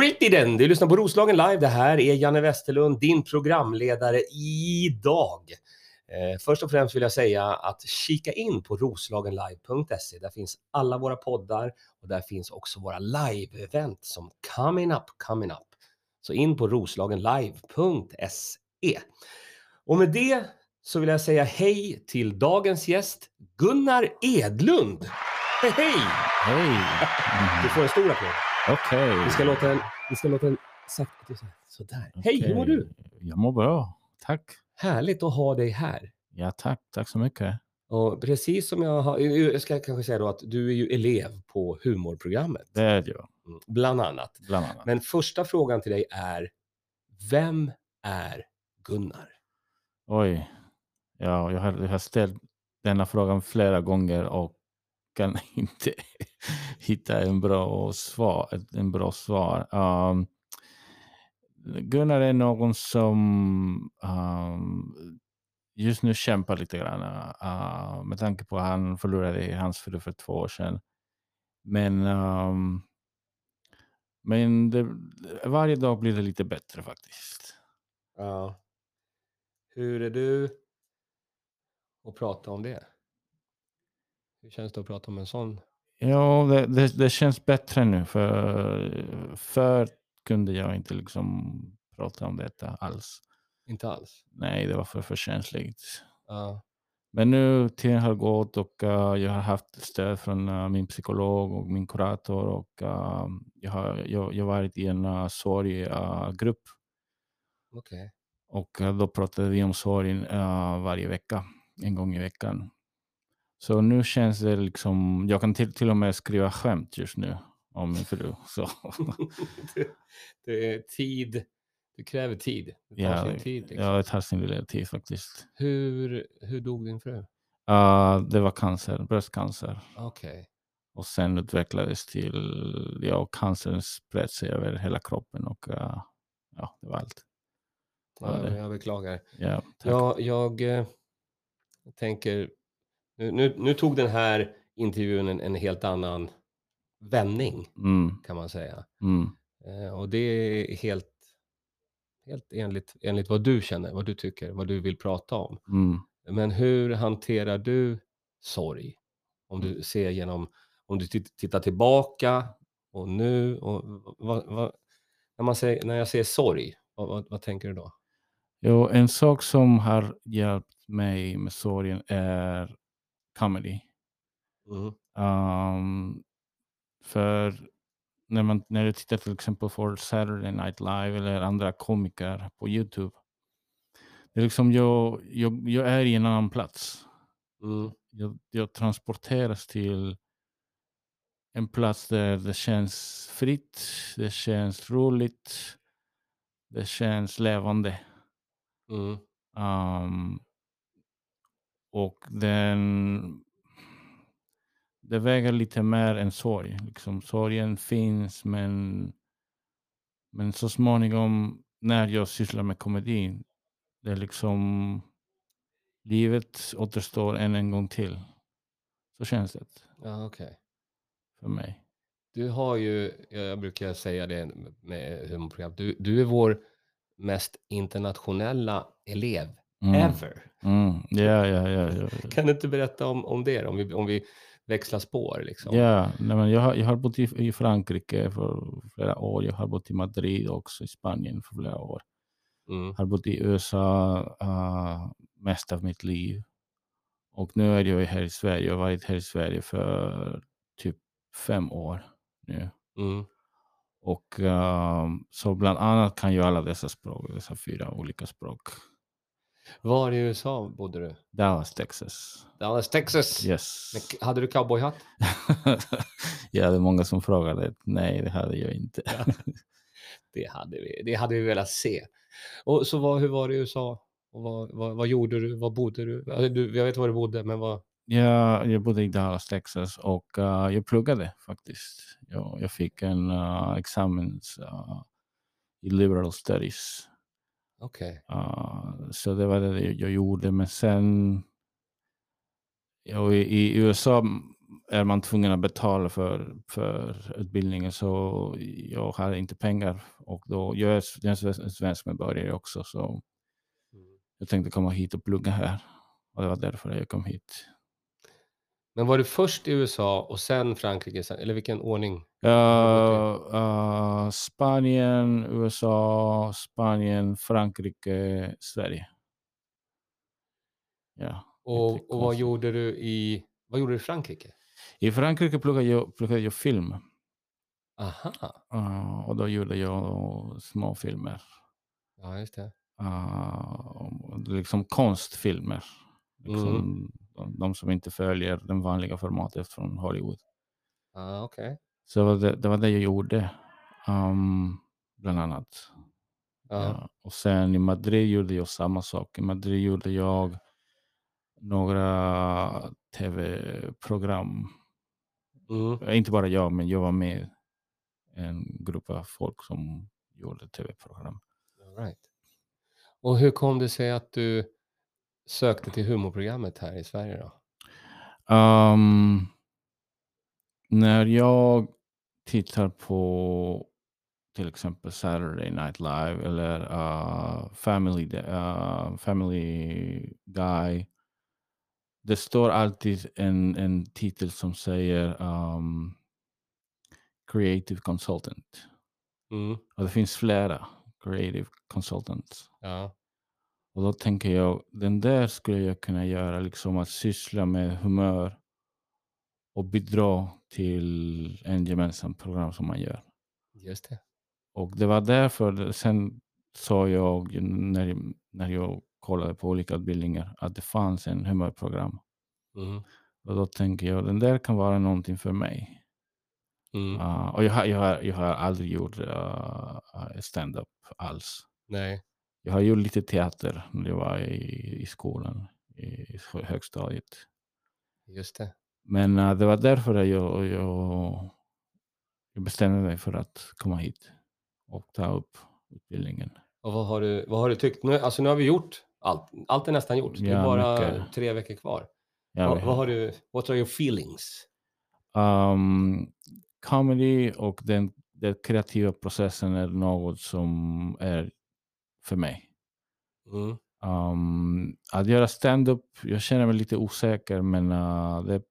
Ritt i den! Du lyssnar på Roslagen Live. Det här är Janne Westerlund, din programledare idag. Eh, först och främst vill jag säga att kika in på roslagenlive.se. Där finns alla våra poddar och där finns också våra live-event som coming up, coming up. Så in på roslagenlive.se. Och med det så vill jag säga hej till dagens gäst Gunnar Edlund. Hej hej! Hej! Du får en stor applåd. Okej. Vi ska låta en, vi ska låta en sakta så- sådär. Hej, hur mår Okej. du? Jag mår bra. Tack. Härligt att ha dig här. Ja, tack. Tack så mycket. Och precis som jag har, jag ska kanske säga då att du är ju elev på humorprogrammet, Det är jag, Mm, bland annat. bland annat. Men första frågan till dig är, vem är Gunnar? Oj. Ja, jag har, jag har ställt denna frågan flera gånger och kan inte hitta en bra svar. ett- En bra svar. Um, Gunnar är någon som um, just nu kämpar lite grann uh, med tanke på att han förlorade hans fru för två år sedan. Men, um, men det, varje dag blir det lite bättre faktiskt. Ja. Hur är du att prata om det? Hur känns det att prata om en sån? Ja, det, det, det känns bättre nu. För förr kunde jag inte liksom prata om detta alls. Inte alls? Nej, det var för, för känsligt. Ja. Men nu tiden har gått och uh, jag har haft stöd från uh, min psykolog och min kurator och uh, jag har jag, jag varit i en uh, sorggrupp Okej. och uh, då pratade vi om sorgen uh, varje vecka, en gång i veckan. Så nu känns det liksom, jag kan till, till och med skriva skämt just nu om min fru. Så, det, det är tid. Det kräver tid. Det tar ja, sin tid. Liksom. ja, det tar sin lilla tid faktiskt. Hur, hur dog din fru? Uh, det var cancer, bröstcancer. Okej. Och sen utvecklades till, ja, cancern spred sig över hela kroppen och uh, ja, det var allt. Ja, jag beklagar. Ja, tack. Ja, jag eh, tänker, nu, nu, nu tog den här intervjun en, en helt annan vändning Mm, kan man säga. mm, Eh, och det är helt, helt enligt, enligt vad du känner, vad du tycker, vad du vill prata om. mm. Men hur hanterar du sorg? Om du ser genom, om du tit- tittar tillbaka och nu och vad, vad, när, man säger, när jag säger sorg, vad, vad, vad tänker du då? Jo, en sak som har hjälpt mig med sorgen är comedy. Mm. Um, för när, man, när du tittar till exempel på Saturday Night Live eller andra komiker på Youtube. Det är liksom jag, jag, jag är i en annan plats. Mm. Jag, jag transporteras till en plats där det känns fritt, det känns roligt, det känns levande. Mm. Um, och den, det väger lite mer än sorg. Liksom, sorgen finns men, men så småningom när jag sysslar med komedin, det är liksom livet återstår än en gång till. Så känns det Ja, okej. för mig. Du har ju, jag brukar säga det med humorprogram, du, du är vår mest internationella elev Mm. ever. Mm. Ja, ja, ja. ja. Kan du inte berätta om, om det om vi, om vi växlar spår? Liksom? Ja, nej, men jag, har, jag har bott i, i Frankrike för flera år. Jag har bott i Madrid också, i Spanien för flera år. Mm. Har bott i USA uh, mest av mitt liv. Och nu är jag här i Sverige. Jag har varit här i Sverige för typ fem år nu. Mm. Och ehm, så bland annat kan jag alla dessa språk, dessa fyra olika språk. Var i USA bodde du? Dallas, Texas. Dallas, Texas. Yes. Men hade du cowboyhatt? ja, det är många som frågade. Nej, det hade jag inte. Det hade vi, det hade vi velat se. Och så vad, hur var det i USA? Och vad, vad, vad gjorde du? Var bodde du? Alltså, du? Jag vet var du bodde, men vad? Ja, jag bodde i Dallas, Texas och eh, jag pluggade faktiskt. Jag, jag fick en uh, examen uh, i liberal studies. Okej. Uh, så det var det jag gjorde. Men sen ja, i, i USA är man tvungen att betala för, för utbildningen så jag har inte pengar och då jag är jag är en svensk medborgare också så Mm. jag tänkte komma hit och plugga här och det var därför jag kom hit. Men var du först i USA och sen Frankrike, sen, eller vilken ordning? Uh, uh, Spanien, USA, Spanien, Frankrike, Sverige. Ja. Och, och vad gjorde du i, vad gjorde du i Frankrike? I Frankrike pluggade jag, pluggade jag film Aha, uh, och då gjorde jag små filmer. ja just det. Uh, liksom konstfilmer. Liksom Mm. De, som inte följer den vanliga formatet från Hollywood. Ah, okej. Så det var det, var det jag gjorde. Um, bland annat. Ja. Ja. Och sen i Madrid gjorde jag samma sak. I Madrid gjorde jag några tv-program. Mm. Eh, Inte bara jag, men jag var med en grupp av folk som gjorde tv-program. All right. Och hur kom det sig att du sökte till humorprogrammet här i Sverige då? Um, när jag tittar på till exempel Saturday Night Live eller uh, Family, uh, Family Guy. Det står alltid en, en titel som säger um, Creative Consultant. Mm. Och det finns flera Creative Consultants. Ja. Och då tänker jag, den där skulle jag kunna göra, liksom att syssla med humör och bidra till en gemensam program som man gör. Just det. Och det var därför, sen sa jag när, när jag kollade på olika utbildningar att det fanns en humörprogram. Mm. Och då tänker jag, den där kan vara någonting för mig. Mm. Uh, och jag har, jag, jag har aldrig gjort uh, stand-up alls. Nej. Jag har gjort lite teater när jag var i, i skolan, i högstadiet. Just det. Men uh, det var därför jag, jag, jag bestämde mig för att komma hit och ta upp utbildningen. Och vad har du, vad har du tyckt? Nu, alltså nu har vi gjort allt. Allt är nästan gjort. det är Ja, bara mycket. tre veckor kvar. Ja, vad, vad har du, what are your feelings? Um, comedy och den, den kreativa processen är något som är för mig. Mm. Um, att göra stand-up, jag känner mig lite osäker men uh, det är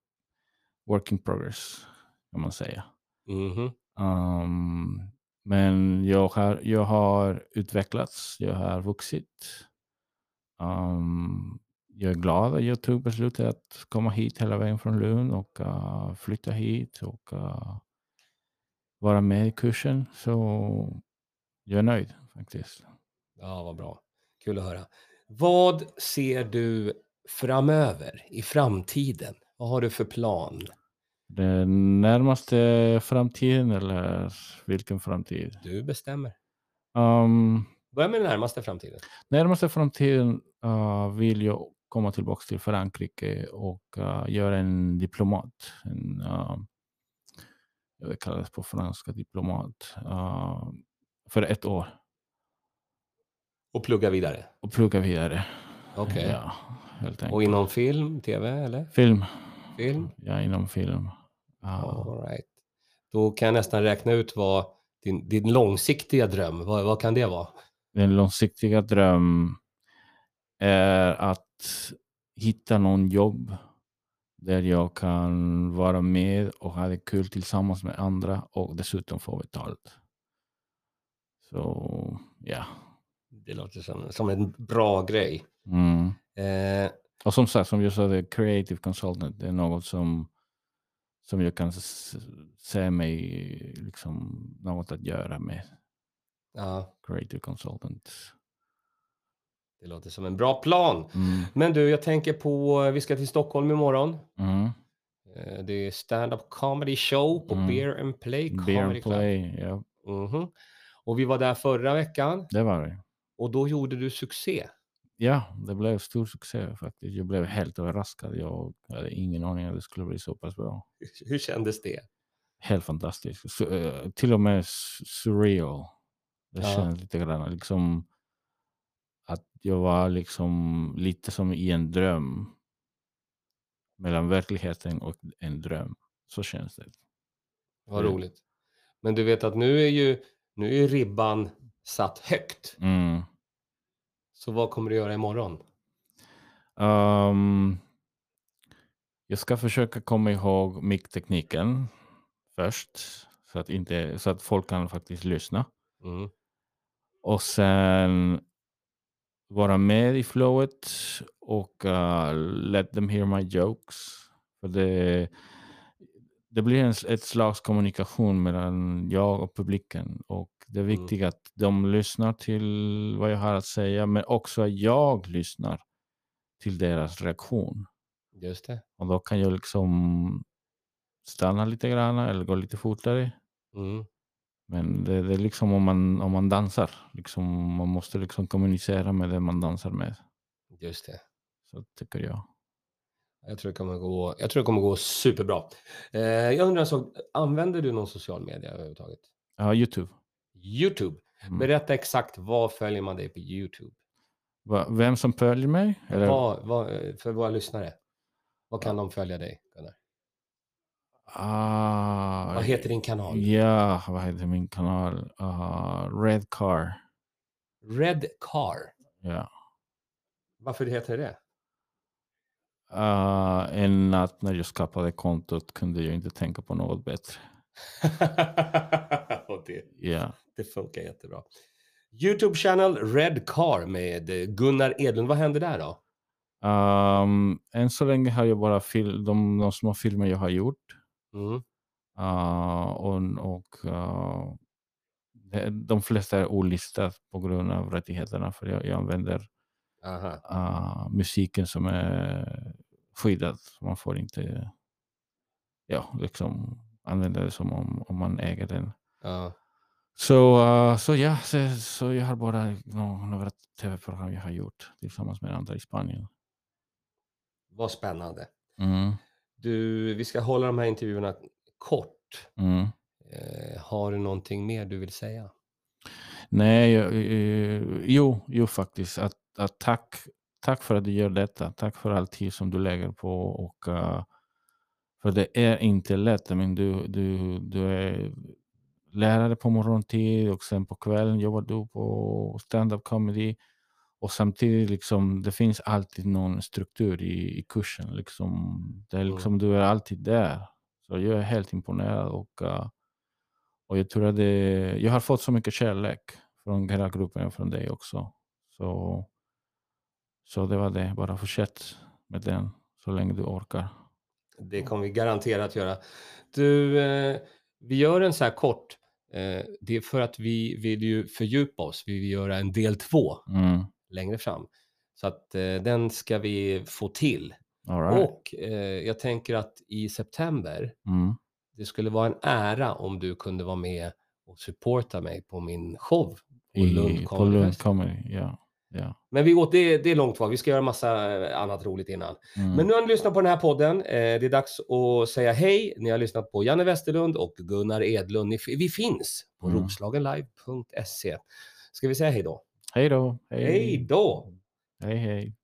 work in progress kan man säga. Mhm. Um, men jag har, jag har utvecklats, jag har vuxit. Um, jag är glad att jag tog beslutet att komma hit hela vägen från Lund och uh, flytta hit och uh, vara med i kursen. Så jag är nöjd faktiskt. Ja, vad bra. Kul att höra. Vad ser du framöver, i framtiden? Vad har du för plan? Den närmaste framtiden eller vilken framtid? Du bestämmer. Um, Börja med den närmaste framtiden. närmaste framtiden uh, vill jag komma tillbaka till Frankrike och uh, göra en diplomat. En, uh, det på franska diplomat. Uh, för ett år Och plugga vidare. och plugga vidare. Okej. Ja, helt enkelt. Och inom film, tv eller? Film. Film? Ja, inom film. Uh, All right. Då kan jag nästan räkna ut vad din, din långsiktiga dröm, vad, vad kan det vara? Den långsiktiga dröm är att hitta någon jobb där jag kan vara med och ha det kul tillsammans med andra och dessutom få betalt. Så ja. Det låter som, som en bra grej. Mm. Eh, Och som sagt, som jag sa, det är creative consultant. Det är något som, som jag kan se mig liksom något att göra med ja, creative consultant. det låter som en bra plan. Mm. Men du, jag tänker på, vi ska till Stockholm imorgon. Mm. Eh, Det är stand-up comedy show på Mm. Beer and Play Beer Comedy and Club. play, ja, Mhm. Och vi var där förra veckan det var det. Och då gjorde du succé. Ja, det blev stor succé faktiskt. Jag blev helt överraskad. Jag hade ingen aning att det skulle bli så pass bra. Hur kändes det? Helt fantastiskt. Så, eh, till och med surreal. Det Ja. kändes lite grann liksom att jag var liksom lite som i en dröm. mellan verkligheten och en dröm. Så känns det. Vad roligt. Men du vet att nu är ju, nu är ju ribban satt högt. Mm. Så vad kommer du göra imorgon? Ehm, jag ska försöka komma ihåg micktekniken först. Så att, inte, så att folk kan faktiskt lyssna. Mm. Och sen vara med i flowet och uh, let them hear my jokes. För det, det blir en, ett slags kommunikation mellan jag och publiken. Och det är Mm. viktigt att de lyssnar till vad jag har att säga, men också att jag lyssnar till deras reaktion. Just det. Och då kan jag liksom stanna lite grann eller gå lite fortare. Mm. Men det, det är liksom om man, om man dansar. Liksom, man måste liksom kommunicera med det man dansar med. Just det. Så tycker jag. Jag tror det kommer gå, jag tror det kommer gå superbra. Eh, jag undrar en sak, använder du någon social media överhuvudtaget? Ja, Youtube. Youtube. Mm. Berätta exakt, vad följer man dig på Youtube? Va, vem som följer mig? Eller? Vad, vad, för våra lyssnare, vad kan de följa dig? Gunnar? Ah, Vad heter din kanal? Ja, vad heter min kanal? Ah, Red Car. Red Car. Ja. Varför heter det Ah, en natt när jag skapade kontot kunde jag inte tänka på något bättre. Det, Ja. det funkar jättebra. Youtube channel Red Car med eh, Gunnar Edlund. Vad händer där då? Um, än så länge har jag bara fil- de, de små filmer jag har gjort. Mm. Ah, och och ah, det- de flesta är olistat på grund av rättigheterna. För jag, jag använder ah, musiken som är skyddad. Man får inte ja, liksom, använda det som om, om man äger den. Så, ah, så ja, så, så jag har bara nå- några tv-program jag har gjort tillsammans med andra i Spanien. Vad spännande. Mm, Du, vi ska hålla de här intervjuerna kort. mm. Eh, har du någonting mer du vill säga? Nej, eh, jo, jo faktiskt. Att, att tack, tack för att du gör detta. Tack för all tid som du lägger på. Och, eh, för det är inte lätt. Men du, du, du är lärare på morgontid och sen på kvällen jobbar du på stand-up comedy. Och samtidigt, liksom, det finns alltid någon struktur i, i kursen. Liksom, det är Mm. liksom, Du är alltid där. Så jag är helt imponerad. Och, och jag tror att det, jag har fått så mycket kärlek från hela gruppen och från dig också. Så, så det var det. Bara fortsätt med den så länge du orkar. Det kommer vi garanterat göra. Du, eh, vi gör en så här kort. Eh, det är för att vi vill ju fördjupa oss. Vi vill göra en del två Mm. längre fram. Så att eh, den ska vi få till. Right. Och eh, jag tänker att i september, Mm. det skulle vara en ära om du kunde vara med och supporta mig på min show på Lund I, på Comedy Lund Festival. Comedy. Ja. Ja. Men vi åt, det, det är långt kvar, vi ska göra massa eh, annat roligt innan. Mm. Men nu har ni lyssnat på den här podden. Eh, det är dags att säga hej. Ni har lyssnat på Janne Westerlund och Gunnar Edlund. Ni, vi finns på Mm. roslagenlive.se. Ska vi säga hej då? Hej då. Hej då! Hej hej.